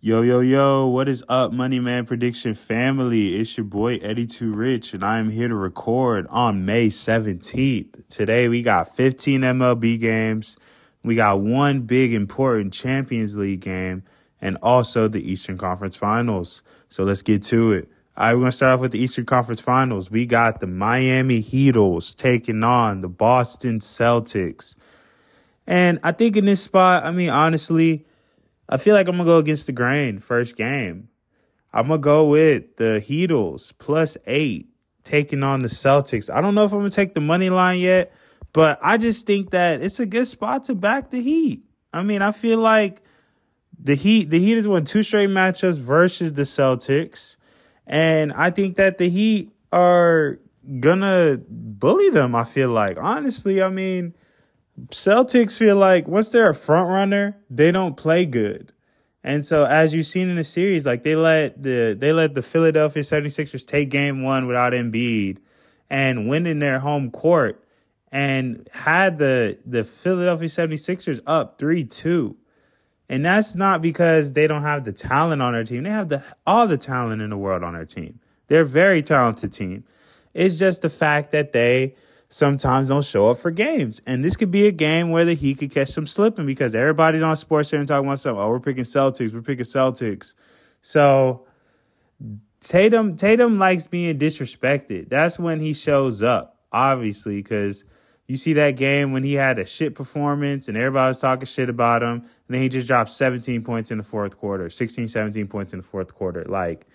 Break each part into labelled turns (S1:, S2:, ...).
S1: Yo, yo, yo, what is up, Money Man Prediction family? It's your boy Eddie Too Rich, and I am here to record on May 17th. Today, we got 15 MLB games. We got one big important Champions League game, and also the Eastern Conference Finals. So let's get to it. All right, we're going to start off with the Eastern Conference Finals. We got the Miami Heatles taking on the Boston Celtics. And I think in this spot, I mean, honestly, I feel like I'm gonna go against the grain first game. I'm gonna go with the Heatles plus eight taking on the Celtics. I don't know if I'm gonna take the money line yet, but I just think that it's a good spot to back the Heat. I mean, I feel like the Heat the Heat has won two straight matchups versus the Celtics, and I think that the Heat are gonna bully them. I feel like honestly, I mean. Celtics feel like once they're a front runner, they don't play good. And so as you've seen in the series, like they let the they let the Philadelphia 76ers take game one without Embiid and win in their home court and had the the Philadelphia 76ers up 3-2. And that's not because they don't have the talent on their team. They have the all the talent in the world on their team. They're a very talented team. It's just the fact that they sometimes don't show up for games. And this could be a game where the Heat could catch some slipping because everybody's on sports here and talking about something. Oh, we're picking Celtics. We're picking Celtics. So Tatum Tatum likes being disrespected. That's when he shows up, obviously, because you see that game when he had a shit performance and everybody was talking shit about him. And then he just dropped 17 points in the fourth quarter, 16, 17 points in the fourth quarter. Like,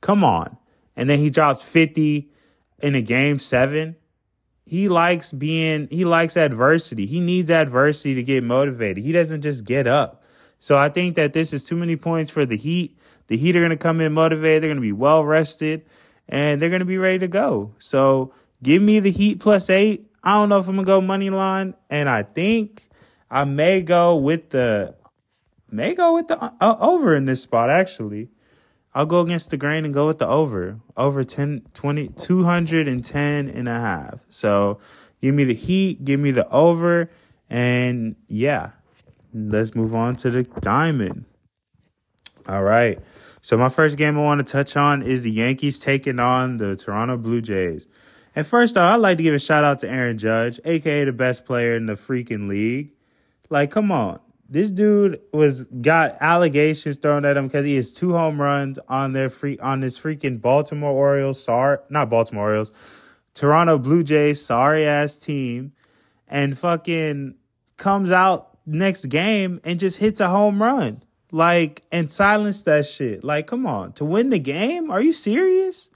S1: come on. And then he dropped 50 in a game seven he likes being he likes adversity. He needs adversity to get motivated. He doesn't just get up. So I think that this is too many points for the Heat. The Heat are going to come in motivated. They're going to be well rested and they're going to be ready to go. So give me the Heat plus 8. I don't know if I'm going to go money line and I think I may go with the may go with the uh, over in this spot actually. I'll go against the grain and go with the over. Over 10, 20, 210 and a half. So give me the heat, give me the over, and yeah, let's move on to the diamond. All right. So my first game I want to touch on is the Yankees taking on the Toronto Blue Jays. And first off, I'd like to give a shout out to Aaron Judge, aka the best player in the freaking league. Like, come on this dude was got allegations thrown at him because he has two home runs on their free on this freaking Baltimore Orioles, sorry, not Baltimore Orioles, Toronto Blue Jays, sorry ass team, and fucking comes out next game and just hits a home run. Like and silence that shit. Like, come on. To win the game? Are you serious?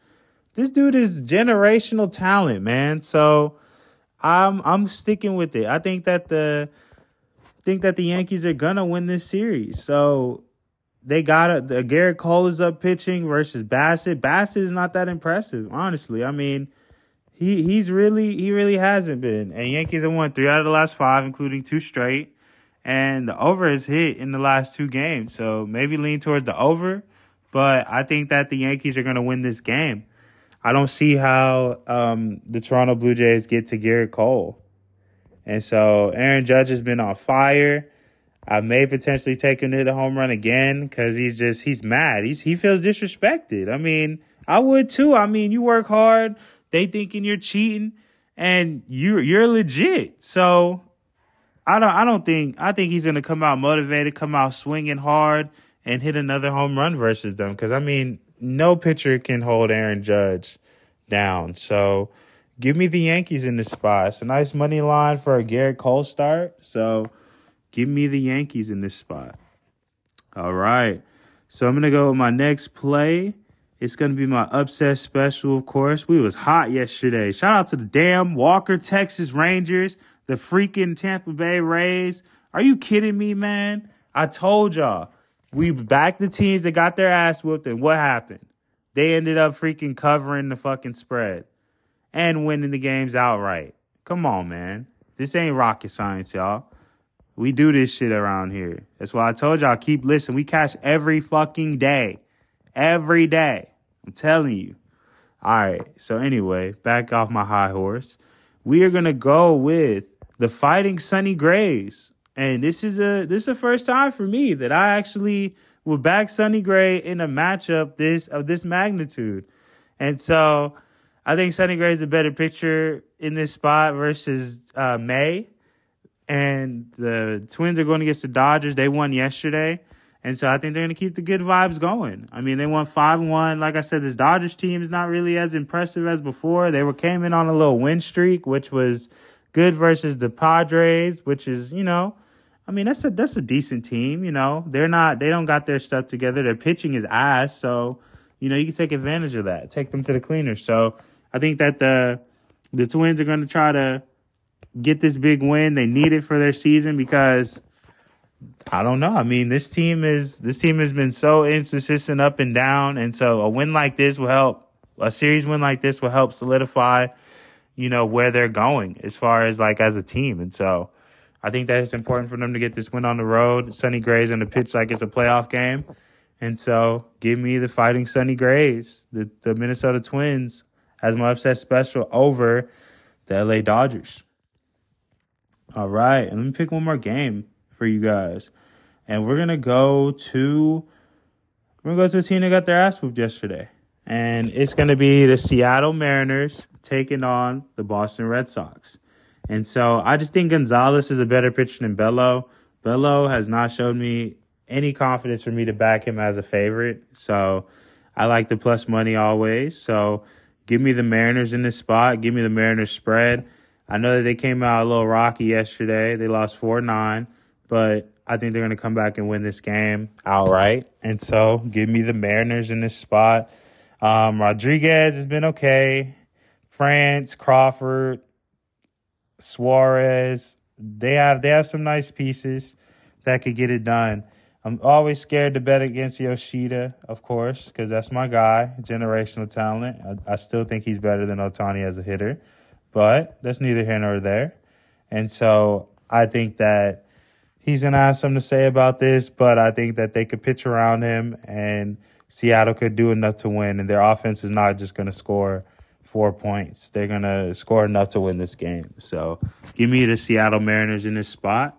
S1: This dude is generational talent, man. So I'm I'm sticking with it. I think that the think that the Yankees are gonna win this series. So they got a Gerrit Cole is up pitching versus Bassitt. Bassitt is not that impressive, honestly. I mean, he he's really he really hasn't been. And Yankees have won three out of the last five, including two straight. And the over is hit in the last two games. So maybe lean towards the over. But I think that the Yankees are gonna win this game. I don't see how um, the Toronto Blue Jays get to Gerrit Cole. And so Aaron Judge has been on fire. I may potentially take him to the home run again because he's just he's mad. He's he feels disrespected. I mean, I would too. I mean, you work hard. They thinking you're cheating, and you you're legit. So I don't I don't think I think he's gonna come out motivated, come out swinging hard, and hit another home run versus them. Because I mean, no pitcher can hold Aaron Judge down. So give me the Yankees in this spot. It's a nice money line for a Gerrit Cole start. So give me the Yankees in this spot. All right. So I'm gonna go with my next play. It's gonna be my upset special, of course. We was hot yesterday. Shout out to the damn Walker, Texas Rangers, the freaking Tampa Bay Rays. Are you kidding me, man? I told y'all. We backed the teams that got their ass whooped, and what happened? They ended up freaking covering the fucking spread and winning the games outright. Come on, man. This ain't rocket science, y'all. We do this shit around here. That's why I told y'all keep listening. We cash every fucking day. Every day. I'm telling you. All right. So anyway, back off my high horse. We are gonna go with the Fighting Sonny Grays. And this is a this is the first time for me that I actually will back Sonny Gray in a matchup this of this magnitude. And so I think Sonny Gray is a better pitcher in this spot versus uh, May. And the Twins are going against the Dodgers. They won yesterday. And so I think they're going to keep the good vibes going. I mean, they won 5 1. Like I said, this Dodgers team is not really as impressive as before. They were came in on a little win streak, which was good versus the Padres, which is, you know, I mean, that's a that's a decent team, you know. They're not they don't got their stuff together. Their pitching is ass, so you know, you can take advantage of that. Take them to the cleaners. So, I think that the the Twins are going to try to get this big win. They need it for their season because I don't know. I mean, this team is this team has been so inconsistent up and down, and so a win like this will help. A series win like this will help solidify, you know, where they're going as far as like as a team. And so, I think that it's important for them to get this win on the road. Sonny Gray's on the pitch like it's a playoff game, and so give me the Fighting Sonny Grays, the the Minnesota Twins, as my upset special over the LA Dodgers. All right, and let me pick one more game for you guys. And we're gonna go to we're gonna go to a team that got their ass whooped yesterday. And it's gonna be the Seattle Mariners taking on the Boston Red Sox. And so I just think Gonzales is a better pitcher than Bello. Bello has not showed me any confidence for me to back him as a favorite. So I like the plus money always. So give me the Mariners in this spot. Give me the Mariners spread. I know that they came out a little rocky yesterday. They lost 4 9, but I think they're going to come back and win this game outright. And so give me the Mariners in this spot. Um, Rodriguez has been okay. France, Crawford, Suarez, they have they have some nice pieces that could get it done. I'm always scared to bet against Yoshida, of course, because that's my guy, generational talent. I, I still think he's better than Ohtani as a hitter but that's neither here nor there. And so I think that he's going to have something to say about this, but I think that they could pitch around him and Seattle could do enough to win. And their offense is not just going to score four points, they're going to score enough to win this game. So give me the Seattle Mariners in this spot.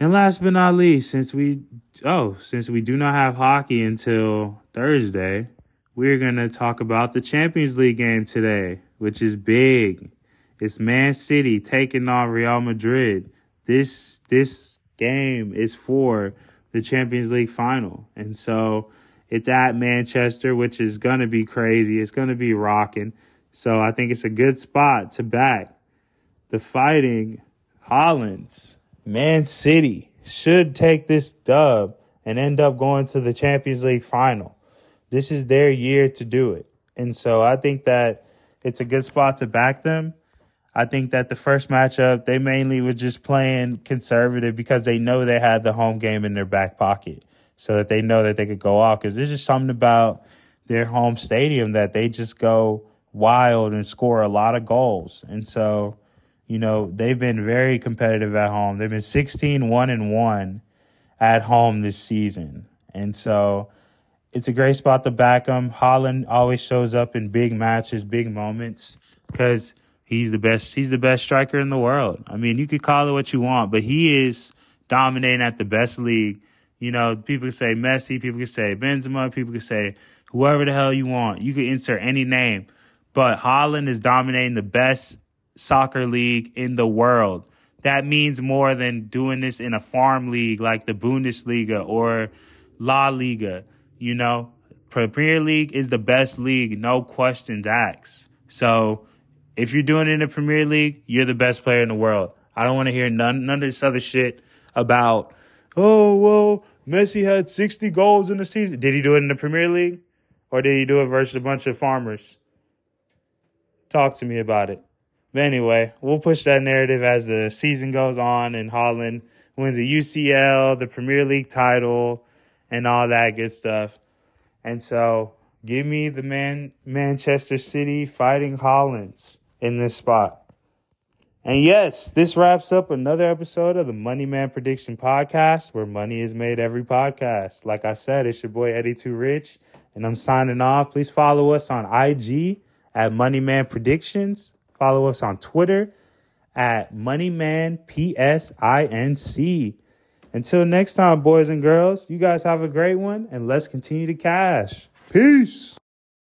S1: And last but not least, since we oh, since we do not have hockey until Thursday, we're going to talk about the Champions League game today which is big. It's Man City taking on Real Madrid. This this game is for the Champions League final. And so it's at Manchester, which is going to be crazy. It's going to be rocking. So I think it's a good spot to back the fighting Haalands. Man City should take this dub and end up going to the Champions League final. This is their year to do it. And so I think that it's a good spot to back them. I think that the first matchup, they mainly were just playing conservative because they know they had the home game in their back pocket so that they know that they could go off. Because there's just something about their home stadium that they just go wild and score a lot of goals. And so, you know, they've been very competitive at home. They've been 16 1 and 1 at home this season. And so, it's a great spot to back them. Haaland always shows up in big matches, big moments, because he's the best. He's the best striker in the world. I mean, you could call it what you want, but he is dominating at the best league. You know, people can say Messi, people can say Benzema, people can say whoever the hell you want. You can insert any name, but Haaland is dominating the best soccer league in the world. That means more than doing this in a farm league like the Bundesliga or La Liga. You know, Premier League is the best league, no questions asked. So if you're doing it in the Premier League, you're the best player in the world. I don't want to hear none none of this other shit about, oh well, Messi had 60 goals in the season. Did he do it in the Premier League? Or did he do it versus a bunch of farmers? Talk to me about it. But anyway, we'll push that narrative as the season goes on and Haaland wins the UCL, the Premier League title, and all that good stuff. And so give me the man Manchester City fighting Haalands in this spot. And yes, this wraps up another episode of the Money Man Prediction Podcast, where money is made every podcast. Like I said, it's your boy Eddie Too Rich, and I'm signing off. Please follow us on IG at Moneyman Predictions. Follow us on Twitter at Moneyman PSINC. Until next time, boys and girls, you guys have a great one and let's continue to cash. Peace.